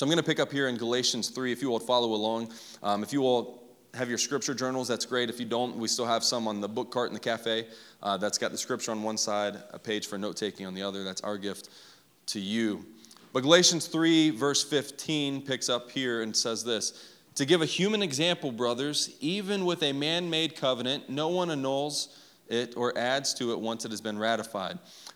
So I'm going to pick up here in Galatians 3 if you will follow along. Um, if you will have your scripture journals, that's great. If you don't, we still have some on the book cart in the cafe uh, that's got the scripture on one side, a page for note taking on the other. That's our gift to you. But Galatians 3, verse 15, picks up here and says this To give a human example, brothers, even with a man made covenant, no one annuls it or adds to it once it has been ratified.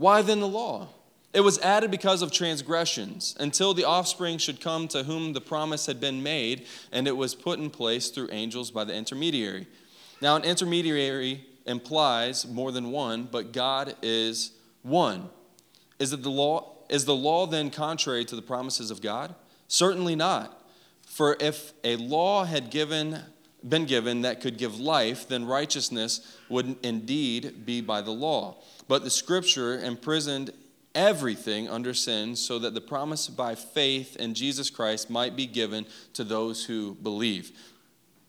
Why then the law? It was added because of transgressions, until the offspring should come to whom the promise had been made, and it was put in place through angels by the intermediary. Now, an intermediary implies more than one, but God is one. Is, it the law, is the law then contrary to the promises of God? Certainly not. For if a law had given, been given that could give life, then righteousness would indeed be by the law. But the scripture imprisoned everything under sin so that the promise by faith in Jesus Christ might be given to those who believe.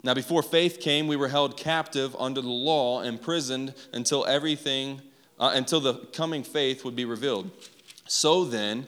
Now, before faith came, we were held captive under the law, imprisoned until everything, uh, until the coming faith would be revealed. So then,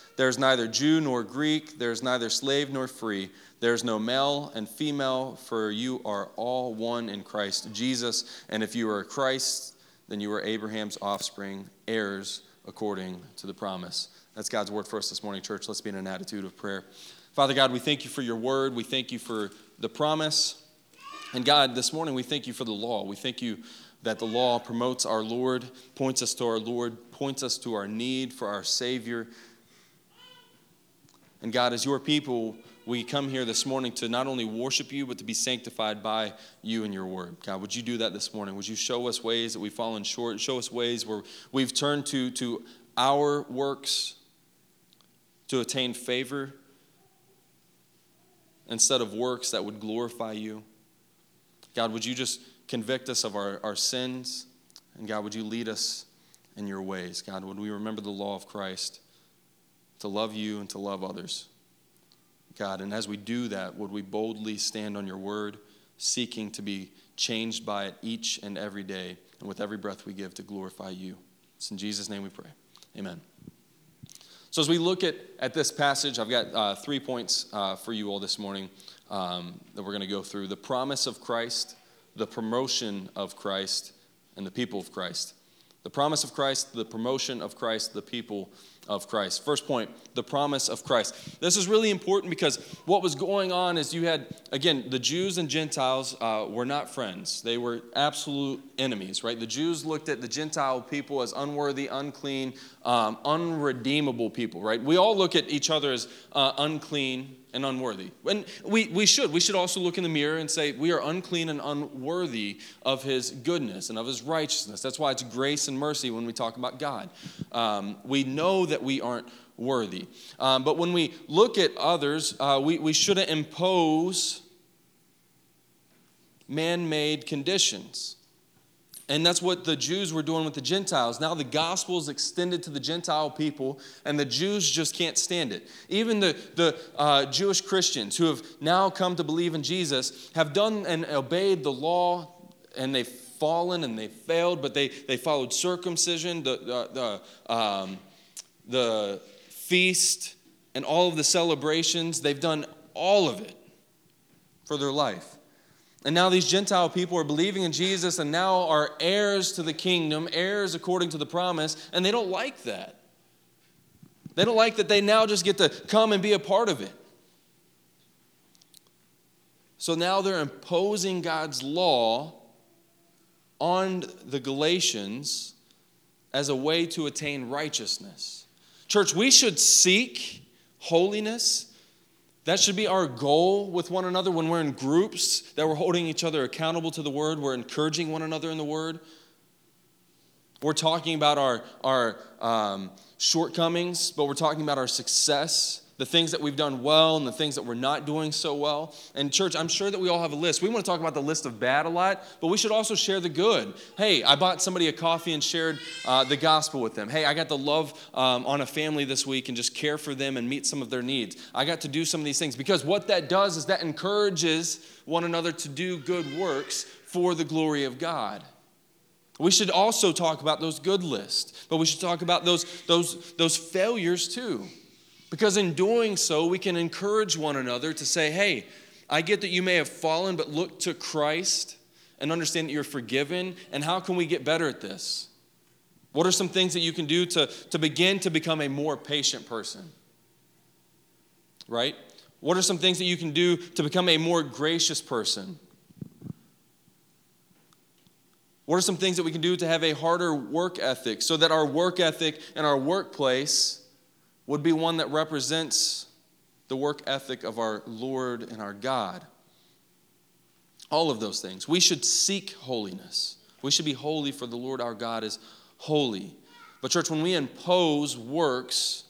There's neither Jew nor Greek, there's neither slave nor free, there's no male and female, for you are all one in Christ Jesus. And if you are Christ, then you are Abraham's offspring, heirs according to the promise. That's God's word for us this morning, church. Let's be in an attitude of prayer. Father God, we thank you for your word. We thank you for the promise. And God, this morning we thank you for the law. We thank you that the law promotes our Lord, points us to our Lord, points us to our need for our Savior. And God, as your people, we come here this morning to not only worship you, but to be sanctified by you and your word. God, would you do that this morning? Would you show us ways that we've fallen short? Show us ways where we've turned to, to our works to attain favor instead of works that would glorify you. God, would you just convict us of our, our sins? And God, would you lead us in your ways? God, would we remember the law of Christ to love you and to love others? God, and as we do that, would we boldly stand on your word, seeking to be changed by it each and every day, and with every breath we give to glorify you? It's in Jesus' name we pray. Amen. So, as we look at, at this passage, I've got uh, three points uh, for you all this morning um, that we're going to go through the promise of Christ, the promotion of Christ, and the people of Christ. The promise of Christ, the promotion of Christ, the people of Christ. First point, the promise of Christ. This is really important because what was going on is you had, again, the Jews and Gentiles uh, were not friends. They were absolute enemies, right? The Jews looked at the Gentile people as unworthy, unclean, um, unredeemable people, right? We all look at each other as uh, unclean and unworthy. And we, we should. We should also look in the mirror and say, we are unclean and unworthy of his goodness and of his righteousness. That's why it's grace and mercy when we talk about God. Um, we know that we aren't worthy. Um, but when we look at others, uh, we, we shouldn't impose man made conditions. And that's what the Jews were doing with the Gentiles. Now the gospel is extended to the Gentile people, and the Jews just can't stand it. Even the, the uh, Jewish Christians who have now come to believe in Jesus have done and obeyed the law, and they've fallen and they failed, but they, they followed circumcision, the, the, the, um, the feast, and all of the celebrations. They've done all of it for their life. And now these Gentile people are believing in Jesus and now are heirs to the kingdom, heirs according to the promise, and they don't like that. They don't like that they now just get to come and be a part of it. So now they're imposing God's law on the Galatians as a way to attain righteousness. Church, we should seek holiness. That should be our goal with one another when we're in groups, that we're holding each other accountable to the word, we're encouraging one another in the word. We're talking about our, our um, shortcomings, but we're talking about our success the things that we've done well and the things that we're not doing so well. And, church, I'm sure that we all have a list. We want to talk about the list of bad a lot, but we should also share the good. Hey, I bought somebody a coffee and shared uh, the gospel with them. Hey, I got to love um, on a family this week and just care for them and meet some of their needs. I got to do some of these things because what that does is that encourages one another to do good works for the glory of God. We should also talk about those good lists, but we should talk about those, those, those failures too. Because in doing so, we can encourage one another to say, hey, I get that you may have fallen, but look to Christ and understand that you're forgiven. And how can we get better at this? What are some things that you can do to, to begin to become a more patient person? Right? What are some things that you can do to become a more gracious person? What are some things that we can do to have a harder work ethic so that our work ethic and our workplace would be one that represents the work ethic of our Lord and our God. All of those things. We should seek holiness. We should be holy, for the Lord our God is holy. But, church, when we impose works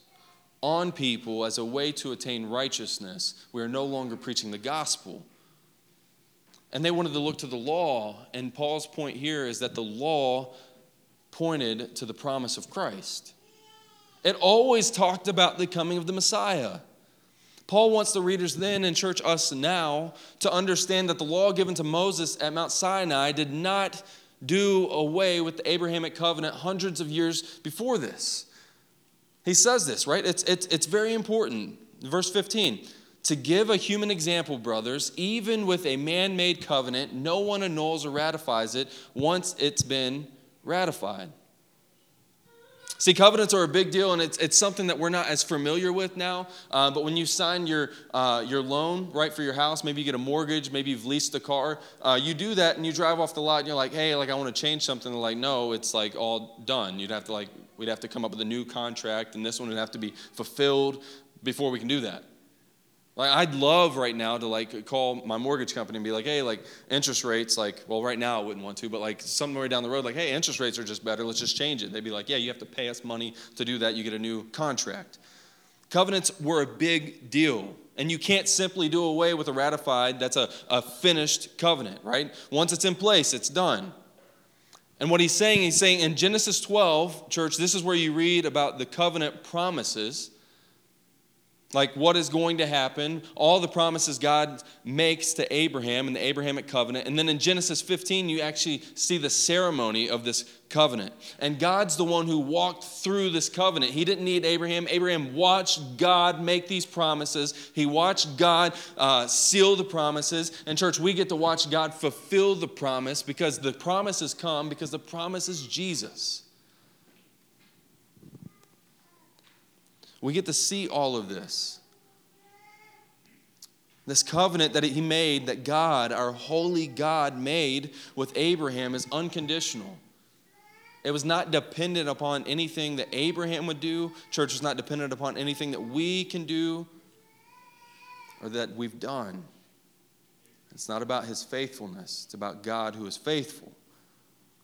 on people as a way to attain righteousness, we are no longer preaching the gospel. And they wanted to look to the law, and Paul's point here is that the law pointed to the promise of Christ. It always talked about the coming of the Messiah. Paul wants the readers then and church us now to understand that the law given to Moses at Mount Sinai did not do away with the Abrahamic covenant hundreds of years before this. He says this, right? It's, it's, it's very important. Verse 15 to give a human example, brothers, even with a man made covenant, no one annuls or ratifies it once it's been ratified. See, covenants are a big deal, and it's, it's something that we're not as familiar with now. Uh, but when you sign your, uh, your loan, right, for your house, maybe you get a mortgage, maybe you've leased a car, uh, you do that and you drive off the lot and you're like, hey, like I want to change something. They're like, no, it's like all done. You'd have to like, we'd have to come up with a new contract, and this one would have to be fulfilled before we can do that. Like I'd love right now to like call my mortgage company and be like, hey, like interest rates, like, well, right now I wouldn't want to, but like somewhere down the road, like, hey, interest rates are just better. Let's just change it. They'd be like, yeah, you have to pay us money to do that. You get a new contract. Covenants were a big deal. And you can't simply do away with a ratified, that's a, a finished covenant, right? Once it's in place, it's done. And what he's saying, he's saying in Genesis 12, church, this is where you read about the covenant promises like what is going to happen, all the promises God makes to Abraham in the Abrahamic covenant. And then in Genesis 15, you actually see the ceremony of this covenant. And God's the one who walked through this covenant. He didn't need Abraham. Abraham watched God make these promises, he watched God uh, seal the promises. And, church, we get to watch God fulfill the promise because the promise has come because the promise is Jesus. We get to see all of this. This covenant that he made, that God, our holy God, made with Abraham is unconditional. It was not dependent upon anything that Abraham would do. Church is not dependent upon anything that we can do or that we've done. It's not about his faithfulness, it's about God who is faithful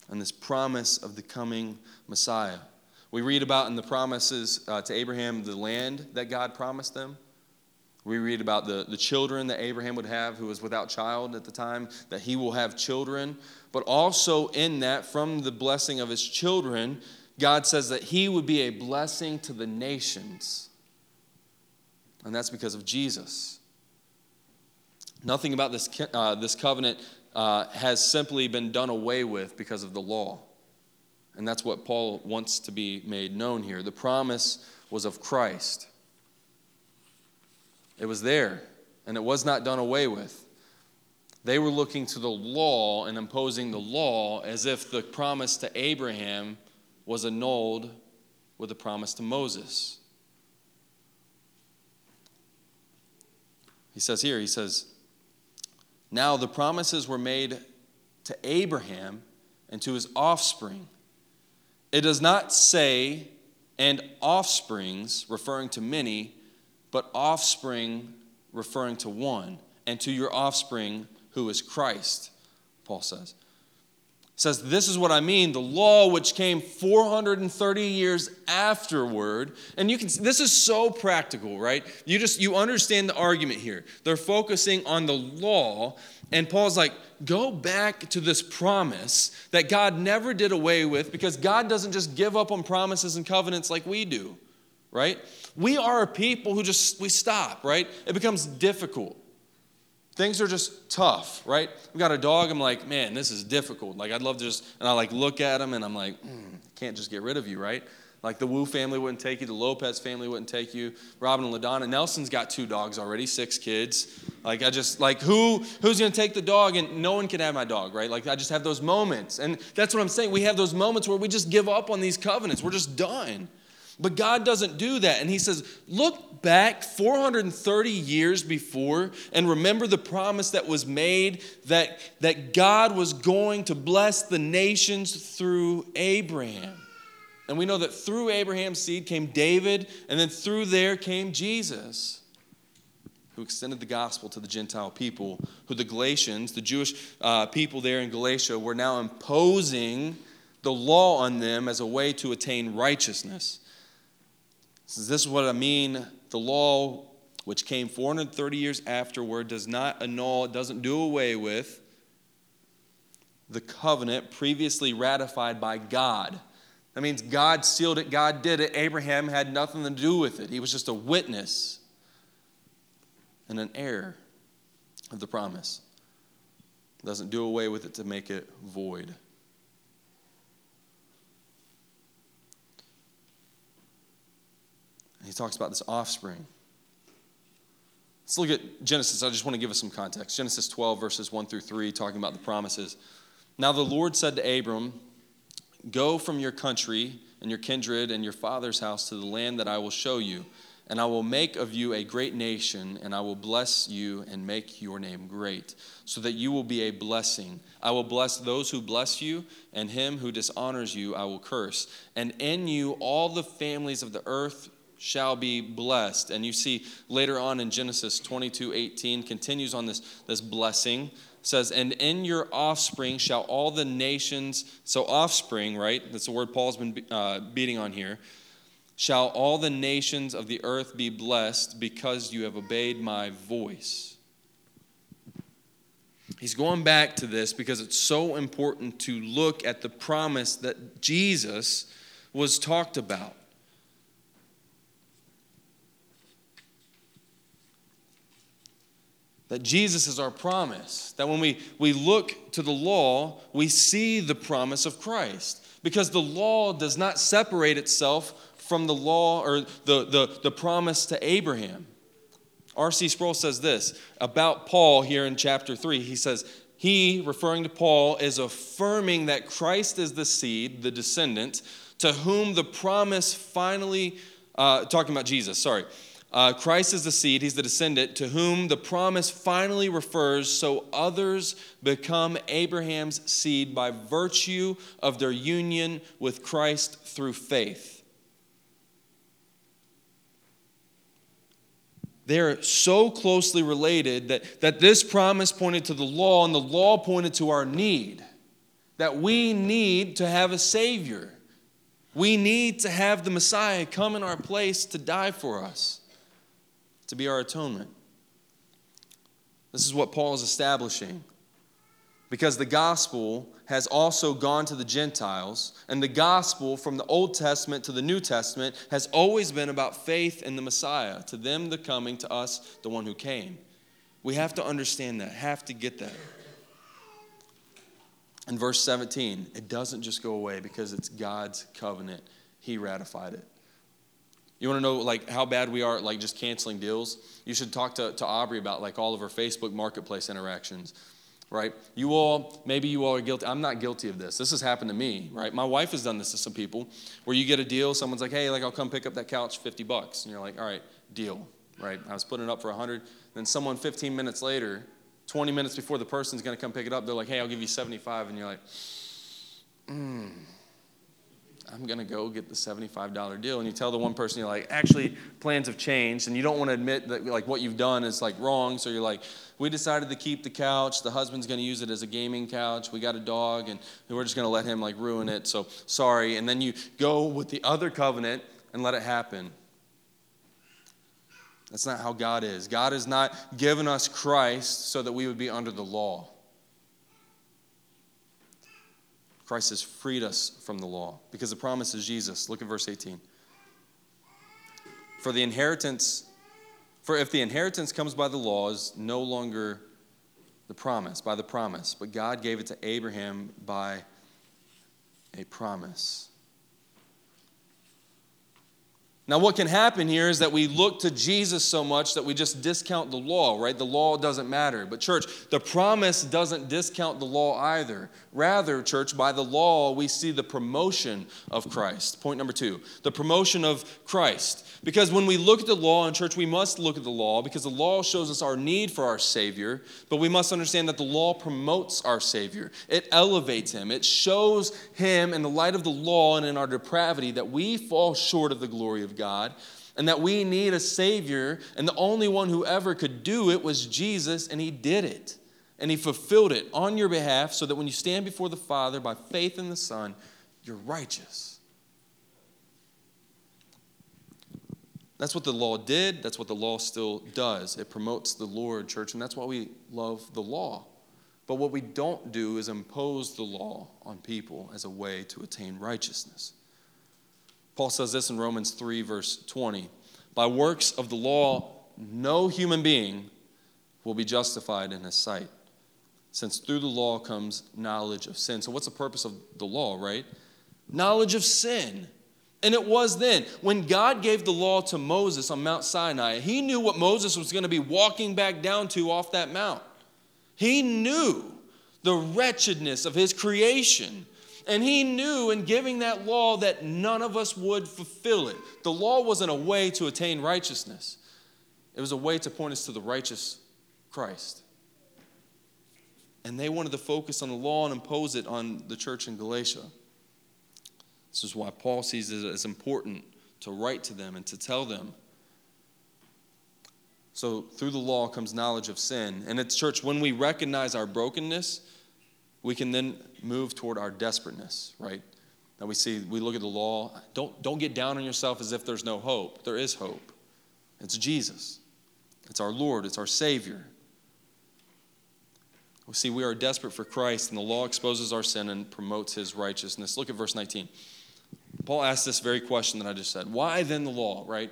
and this promise of the coming Messiah. We read about in the promises uh, to Abraham the land that God promised them. We read about the, the children that Abraham would have, who was without child at the time, that he will have children. But also, in that, from the blessing of his children, God says that he would be a blessing to the nations. And that's because of Jesus. Nothing about this, uh, this covenant uh, has simply been done away with because of the law. And that's what Paul wants to be made known here. The promise was of Christ, it was there, and it was not done away with. They were looking to the law and imposing the law as if the promise to Abraham was annulled with the promise to Moses. He says here, he says, Now the promises were made to Abraham and to his offspring. It does not say, and offsprings, referring to many, but offspring, referring to one, and to your offspring, who is Christ, Paul says says, This is what I mean the law which came 430 years afterward. And you can this is so practical, right? You just you understand the argument here. They're focusing on the law, and Paul's like, go back to this promise that God never did away with because God doesn't just give up on promises and covenants like we do, right? We are a people who just we stop, right? It becomes difficult things are just tough, right? We got a dog. I'm like, man, this is difficult. Like, I'd love to just, and I like look at him and I'm like, mm, can't just get rid of you, right? Like the Wu family wouldn't take you, the Lopez family wouldn't take you. Robin and LaDonna. Nelson's got two dogs already, six kids. Like I just like who who's gonna take the dog? And no one can have my dog, right? Like I just have those moments. And that's what I'm saying. We have those moments where we just give up on these covenants. We're just done. But God doesn't do that. And He says, look back 430 years before and remember the promise that was made that, that God was going to bless the nations through Abraham. And we know that through Abraham's seed came David, and then through there came Jesus, who extended the gospel to the Gentile people, who the Galatians, the Jewish uh, people there in Galatia, were now imposing the law on them as a way to attain righteousness. Says, this is what I mean. The law, which came 430 years afterward, does not annul, doesn't do away with the covenant previously ratified by God. That means God sealed it, God did it. Abraham had nothing to do with it. He was just a witness and an heir of the promise. Doesn't do away with it to make it void. He talks about this offspring. Let's look at Genesis. I just want to give us some context. Genesis 12, verses 1 through 3, talking about the promises. Now the Lord said to Abram, Go from your country and your kindred and your father's house to the land that I will show you, and I will make of you a great nation, and I will bless you and make your name great, so that you will be a blessing. I will bless those who bless you, and him who dishonors you I will curse. And in you all the families of the earth shall be blessed. And you see later on in Genesis 22 18 continues on this, this blessing. Says, and in your offspring shall all the nations, so offspring, right? That's the word Paul's been uh, beating on here. Shall all the nations of the earth be blessed because you have obeyed my voice? He's going back to this because it's so important to look at the promise that Jesus was talked about. That Jesus is our promise. That when we, we look to the law, we see the promise of Christ. Because the law does not separate itself from the law or the, the, the promise to Abraham. R.C. Sproul says this about Paul here in chapter 3. He says, He, referring to Paul, is affirming that Christ is the seed, the descendant, to whom the promise finally, uh, talking about Jesus, sorry, uh, Christ is the seed, he's the descendant to whom the promise finally refers, so others become Abraham's seed by virtue of their union with Christ through faith. They're so closely related that, that this promise pointed to the law and the law pointed to our need. That we need to have a Savior. We need to have the Messiah come in our place to die for us to be our atonement. This is what Paul is establishing. Because the gospel has also gone to the Gentiles, and the gospel from the Old Testament to the New Testament has always been about faith in the Messiah, to them the coming, to us the one who came. We have to understand that, have to get that. In verse 17, it doesn't just go away because it's God's covenant. He ratified it. You want to know like how bad we are at like just canceling deals? You should talk to, to Aubrey about like all of our Facebook marketplace interactions, right? You all, maybe you all are guilty. I'm not guilty of this. This has happened to me, right? My wife has done this to some people where you get a deal, someone's like, hey, like I'll come pick up that couch, 50 bucks. And you're like, all right, deal, right? I was putting it up for 100. Then someone 15 minutes later, 20 minutes before the person's going to come pick it up, they're like, hey, I'll give you 75. And you're like, mm, I'm going to go get the $75 deal. And you tell the one person, you're like, actually, plans have changed. And you don't want to admit that like what you've done is like wrong. So you're like, we decided to keep the couch. The husband's going to use it as a gaming couch. We got a dog and we're just going to let him like ruin it. So sorry. And then you go with the other covenant and let it happen. That's not how God is. God has not given us Christ so that we would be under the law. Christ has freed us from the law because the promise is Jesus. Look at verse 18. For the inheritance, for if the inheritance comes by the law, is no longer the promise, by the promise, but God gave it to Abraham by a promise. Now, what can happen here is that we look to Jesus so much that we just discount the law, right? The law doesn't matter. But, church, the promise doesn't discount the law either. Rather, church, by the law, we see the promotion of Christ. Point number two the promotion of Christ. Because when we look at the law in church, we must look at the law because the law shows us our need for our Savior, but we must understand that the law promotes our Savior. It elevates Him, it shows Him in the light of the law and in our depravity that we fall short of the glory of God and that we need a Savior, and the only one who ever could do it was Jesus, and He did it. And He fulfilled it on your behalf so that when you stand before the Father by faith in the Son, you're righteous. That's what the law did. That's what the law still does. It promotes the Lord, church, and that's why we love the law. But what we don't do is impose the law on people as a way to attain righteousness. Paul says this in Romans 3, verse 20 By works of the law, no human being will be justified in his sight, since through the law comes knowledge of sin. So, what's the purpose of the law, right? Knowledge of sin. And it was then. When God gave the law to Moses on Mount Sinai, he knew what Moses was going to be walking back down to off that mount. He knew the wretchedness of his creation and he knew in giving that law that none of us would fulfill it. The law wasn't a way to attain righteousness, it was a way to point us to the righteous Christ. And they wanted to focus on the law and impose it on the church in Galatia. This is why Paul sees it as important to write to them and to tell them. So, through the law comes knowledge of sin. And it's church, when we recognize our brokenness, we can then move toward our desperateness, right? That we see, we look at the law. Don't, don't get down on yourself as if there's no hope. There is hope. It's Jesus, it's our Lord, it's our Savior. We see, we are desperate for Christ, and the law exposes our sin and promotes his righteousness. Look at verse 19. Paul asks this very question that I just said Why then the law, right?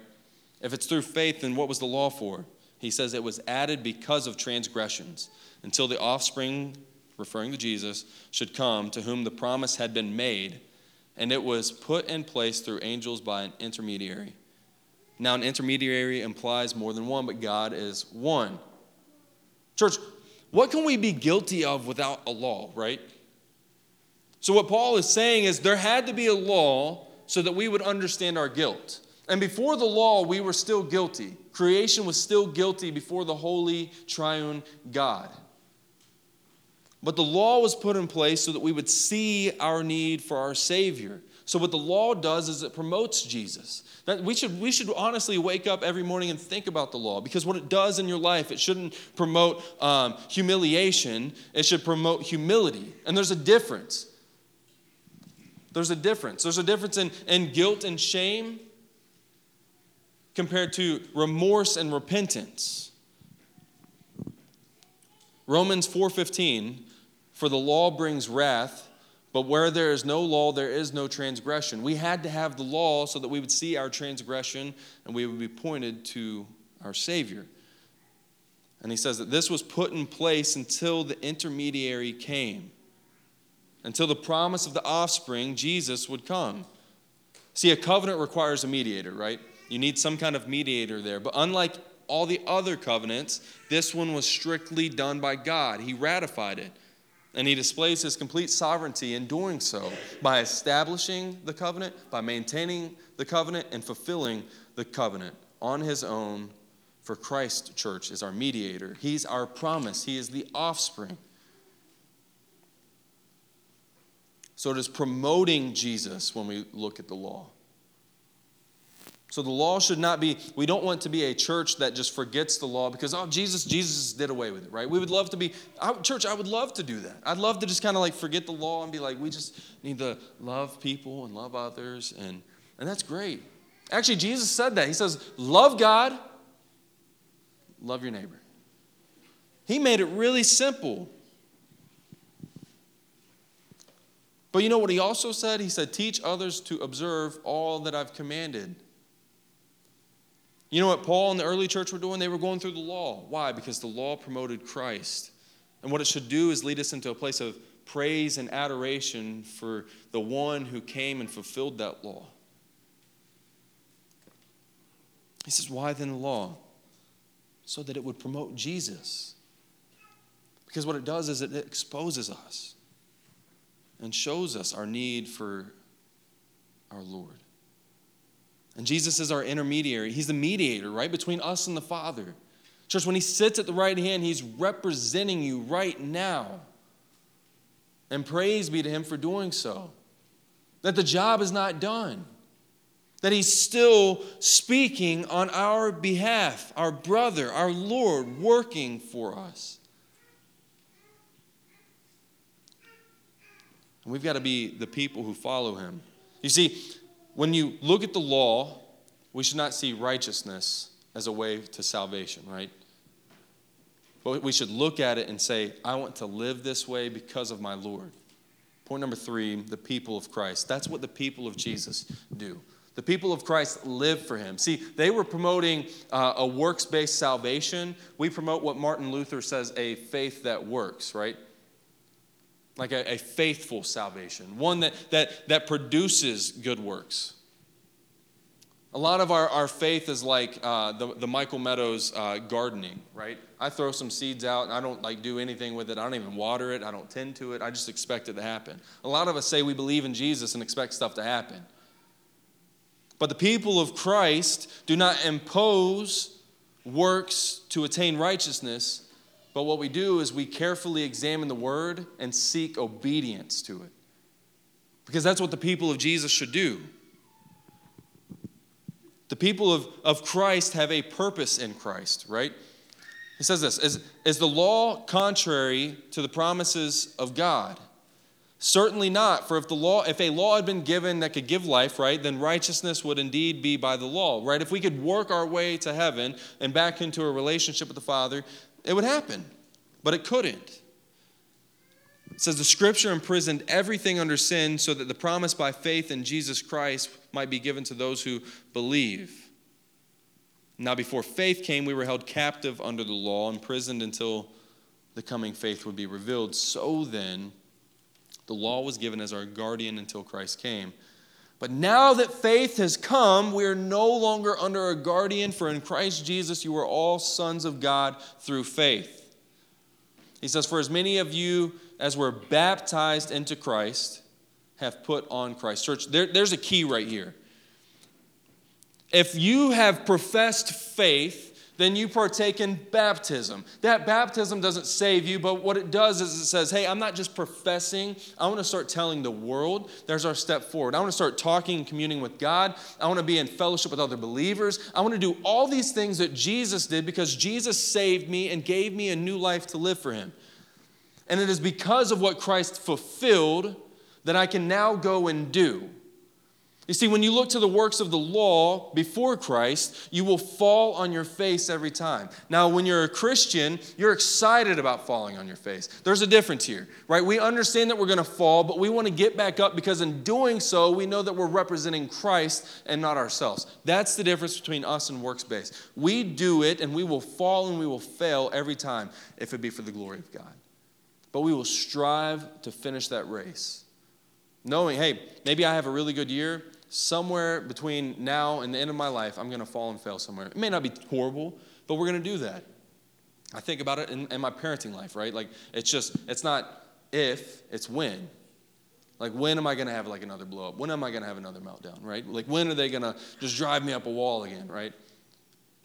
If it's through faith, then what was the law for? He says it was added because of transgressions until the offspring referring to Jesus, should come, to whom the promise had been made, and it was put in place through angels by an intermediary. Now, an intermediary implies more than one, but God is one. Church, what can we be guilty of without a law, right? So, what Paul is saying is there had to be a law so that we would understand our guilt. And before the law, we were still guilty. Creation was still guilty before the holy triune God. But the law was put in place so that we would see our need for our Savior. So what the law does is it promotes Jesus. That we should we should honestly wake up every morning and think about the law because what it does in your life it shouldn't promote um, humiliation. It should promote humility, and there's a difference. There's a difference. There's a difference in, in guilt and shame compared to remorse and repentance. Romans 4:15 for the law brings wrath, but where there is no law, there is no transgression. We had to have the law so that we would see our transgression and we would be pointed to our Savior. And he says that this was put in place until the intermediary came, until the promise of the offspring, Jesus, would come. See, a covenant requires a mediator, right? You need some kind of mediator there. But unlike all the other covenants, this one was strictly done by God. He ratified it. And he displays his complete sovereignty in doing so by establishing the covenant, by maintaining the covenant, and fulfilling the covenant on his own. For Christ, church, is our mediator. He's our promise, he is the offspring. So it is promoting Jesus when we look at the law. So the law should not be, we don't want to be a church that just forgets the law because, oh, Jesus, Jesus did away with it, right? We would love to be, I, church, I would love to do that. I'd love to just kind of like forget the law and be like, we just need to love people and love others. And, and that's great. Actually, Jesus said that. He says, love God, love your neighbor. He made it really simple. But you know what he also said? He said, Teach others to observe all that I've commanded. You know what Paul and the early church were doing? They were going through the law. Why? Because the law promoted Christ. And what it should do is lead us into a place of praise and adoration for the one who came and fulfilled that law. He says, Why then the law? So that it would promote Jesus. Because what it does is it exposes us and shows us our need for our Lord. And Jesus is our intermediary. He's the mediator, right, between us and the Father. Church, when He sits at the right hand, He's representing you right now. And praise be to Him for doing so. That the job is not done, that He's still speaking on our behalf, our brother, our Lord, working for us. And we've got to be the people who follow Him. You see, when you look at the law, we should not see righteousness as a way to salvation, right? But we should look at it and say, I want to live this way because of my Lord. Point number three the people of Christ. That's what the people of Jesus do. The people of Christ live for him. See, they were promoting uh, a works based salvation. We promote what Martin Luther says a faith that works, right? Like a, a, faithful salvation, one that, that, that produces good works. A lot of our, our faith is like uh, the, the Michael Meadows uh, gardening, right? I throw some seeds out and I don't like do anything with it. I don't even water it. I don't tend to it. I just expect it to happen. A lot of us say we believe in Jesus and expect stuff to happen. But the people of Christ do not impose works to attain righteousness, but what we do is we carefully examine the word and seek obedience to it. Because that's what the people of Jesus should do. The people of, of Christ have a purpose in Christ, right? He says this is, is the law contrary to the promises of God? Certainly not, for if the law, if a law had been given that could give life, right, then righteousness would indeed be by the law, right? If we could work our way to heaven and back into a relationship with the Father, it would happen, but it couldn't. It says the scripture imprisoned everything under sin so that the promise by faith in Jesus Christ might be given to those who believe. Now, before faith came, we were held captive under the law, imprisoned until the coming faith would be revealed. So then, the law was given as our guardian until Christ came. But now that faith has come, we are no longer under a guardian, for in Christ Jesus you are all sons of God through faith. He says, For as many of you as were baptized into Christ have put on Christ. Church, there, there's a key right here. If you have professed faith, then you partake in baptism. That baptism doesn't save you, but what it does is it says, hey, I'm not just professing. I want to start telling the world. There's our step forward. I want to start talking and communing with God. I want to be in fellowship with other believers. I want to do all these things that Jesus did because Jesus saved me and gave me a new life to live for Him. And it is because of what Christ fulfilled that I can now go and do. You see, when you look to the works of the law before Christ, you will fall on your face every time. Now, when you're a Christian, you're excited about falling on your face. There's a difference here, right? We understand that we're going to fall, but we want to get back up because in doing so, we know that we're representing Christ and not ourselves. That's the difference between us and works based. We do it and we will fall and we will fail every time if it be for the glory of God. But we will strive to finish that race knowing, hey, maybe I have a really good year, somewhere between now and the end of my life, I'm going to fall and fail somewhere. It may not be horrible, but we're going to do that. I think about it in, in, my parenting life, right? Like, it's just, it's not if, it's when. Like, when am I going to have like another blow up? When am I going to have another meltdown, right? Like, when are they going to just drive me up a wall again, right?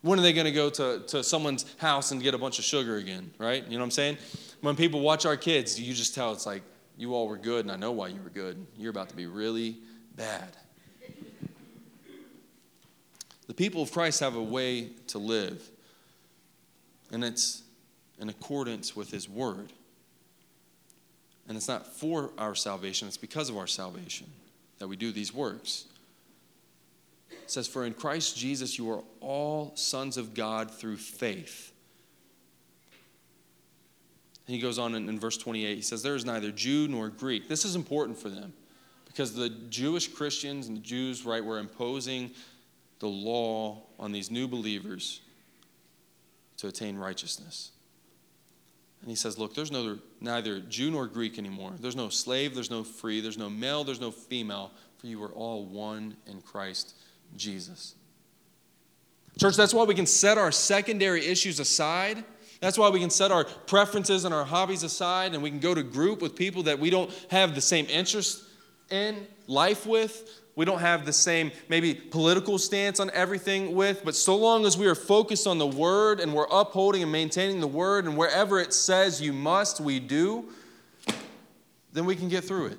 When are they going to go to, to someone's house and get a bunch of sugar again, right? You know what I'm saying? When people watch our kids, you just tell it's like, you all were good, and I know why you were good. You're about to be really bad. The people of Christ have a way to live, and it's in accordance with His Word. And it's not for our salvation, it's because of our salvation that we do these works. It says, For in Christ Jesus you are all sons of God through faith. And he goes on in, in verse 28, he says, There is neither Jew nor Greek. This is important for them because the Jewish Christians and the Jews, right, were imposing the law on these new believers to attain righteousness. And he says, Look, there's no, neither Jew nor Greek anymore. There's no slave, there's no free, there's no male, there's no female, for you are all one in Christ Jesus. Church, that's why we can set our secondary issues aside. That's why we can set our preferences and our hobbies aside and we can go to group with people that we don't have the same interest in life with we don't have the same maybe political stance on everything with, but so long as we are focused on the word and we're upholding and maintaining the word, and wherever it says you must, we do, then we can get through it.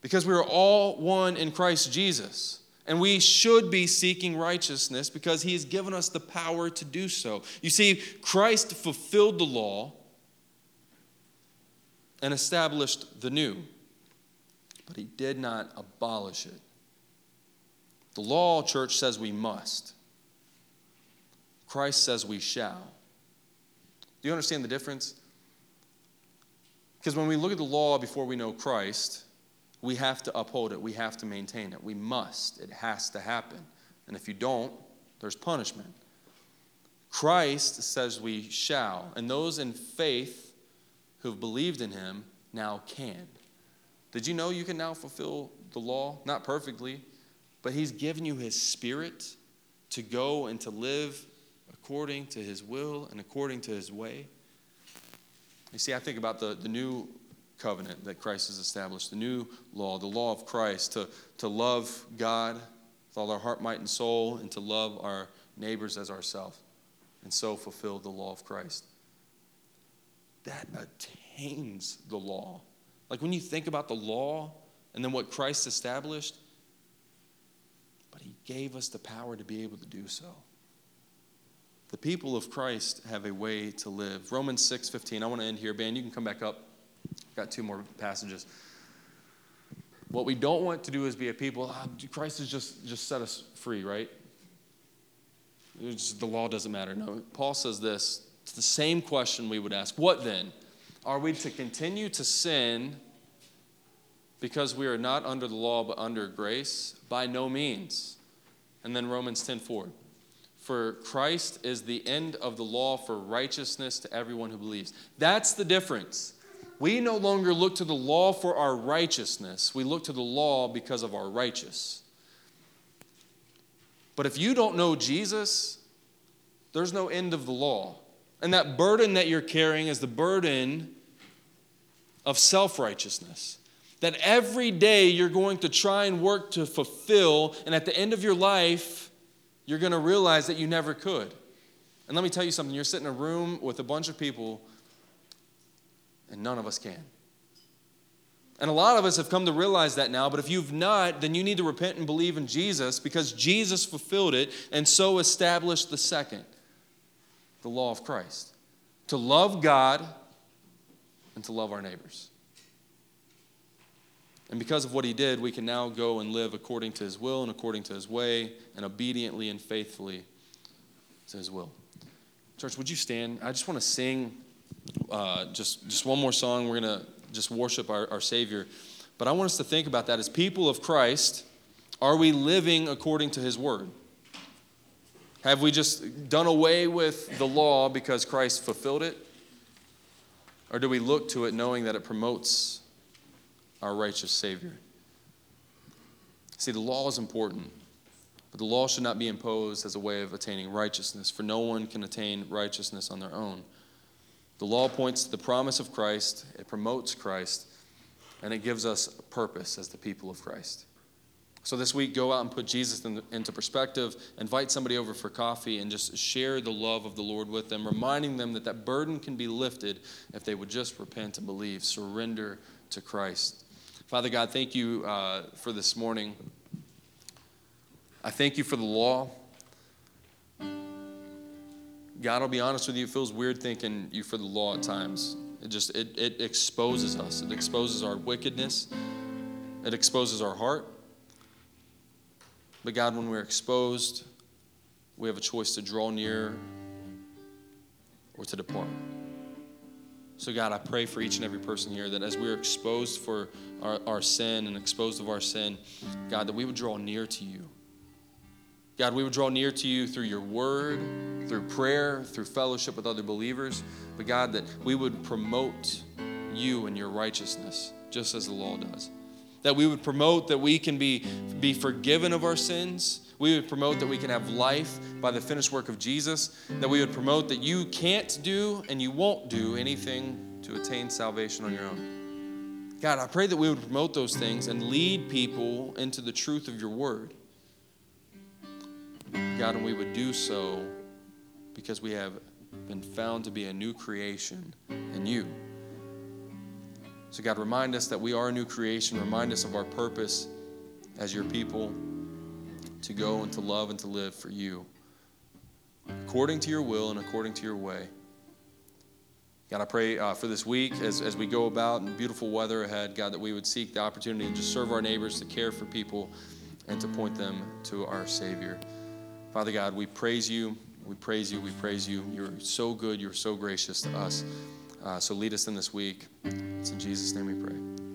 Because we are all one in Christ Jesus. And we should be seeking righteousness because he has given us the power to do so. You see, Christ fulfilled the law and established the new, but he did not abolish it. The law, church, says we must. Christ says we shall. Do you understand the difference? Because when we look at the law before we know Christ, we have to uphold it, we have to maintain it, we must. It has to happen. And if you don't, there's punishment. Christ says we shall, and those in faith who've believed in him now can. Did you know you can now fulfill the law? Not perfectly, but He's given you His Spirit to go and to live according to His will and according to His way. You see, I think about the, the new covenant that Christ has established, the new law, the law of Christ, to, to love God with all our heart, might, and soul, and to love our neighbors as ourselves, and so fulfill the law of Christ. That attains the law. Like when you think about the law and then what Christ established, He gave us the power to be able to do so. The people of Christ have a way to live. Romans 6 15. I want to end here. Ben, you can come back up. Got two more passages. What we don't want to do is be a people, ah, Christ has just, just set us free, right? Just, the law doesn't matter. No, Paul says this. It's the same question we would ask. What then? Are we to continue to sin because we are not under the law but under grace? By no means. And then Romans 10:4. For Christ is the end of the law for righteousness to everyone who believes. That's the difference. We no longer look to the law for our righteousness. We look to the law because of our righteous. But if you don't know Jesus, there's no end of the law. And that burden that you're carrying is the burden of self righteousness that every day you're going to try and work to fulfill, and at the end of your life, you're going to realize that you never could. And let me tell you something you're sitting in a room with a bunch of people, and none of us can. And a lot of us have come to realize that now, but if you've not, then you need to repent and believe in Jesus because Jesus fulfilled it and so established the second, the law of Christ to love God and to love our neighbors. And because of what he did, we can now go and live according to his will and according to his way and obediently and faithfully to his will. Church, would you stand? I just want to sing uh, just, just one more song. We're going to just worship our, our Savior. But I want us to think about that as people of Christ. Are we living according to his word? Have we just done away with the law because Christ fulfilled it? Or do we look to it knowing that it promotes our righteous Savior. See, the law is important, but the law should not be imposed as a way of attaining righteousness, for no one can attain righteousness on their own. The law points to the promise of Christ, it promotes Christ, and it gives us purpose as the people of Christ. So this week, go out and put Jesus in into perspective. Invite somebody over for coffee and just share the love of the Lord with them, reminding them that that burden can be lifted if they would just repent and believe, surrender to Christ. Father God, thank you uh, for this morning. I thank you for the law. God, I'll be honest with you, it feels weird thanking you for the law at times. It just it, it exposes us. It exposes our wickedness. It exposes our heart. But God, when we're exposed, we have a choice to draw near or to depart. So, God, I pray for each and every person here that as we're exposed for our, our sin and exposed of our sin, God, that we would draw near to you. God, we would draw near to you through your word, through prayer, through fellowship with other believers. But God, that we would promote you and your righteousness, just as the law does. That we would promote that we can be, be forgiven of our sins. We would promote that we can have life by the finished work of Jesus. That we would promote that you can't do and you won't do anything to attain salvation on your own. God, I pray that we would promote those things and lead people into the truth of your word. God, and we would do so because we have been found to be a new creation in you. So, God, remind us that we are a new creation. Remind us of our purpose as your people to go and to love and to live for you according to your will and according to your way. God, I pray uh, for this week as, as we go about in beautiful weather ahead, God, that we would seek the opportunity to just serve our neighbors, to care for people, and to point them to our Savior. Father God, we praise you. We praise you. We praise you. You're so good. You're so gracious to us. Uh, so lead us in this week. It's in Jesus' name we pray.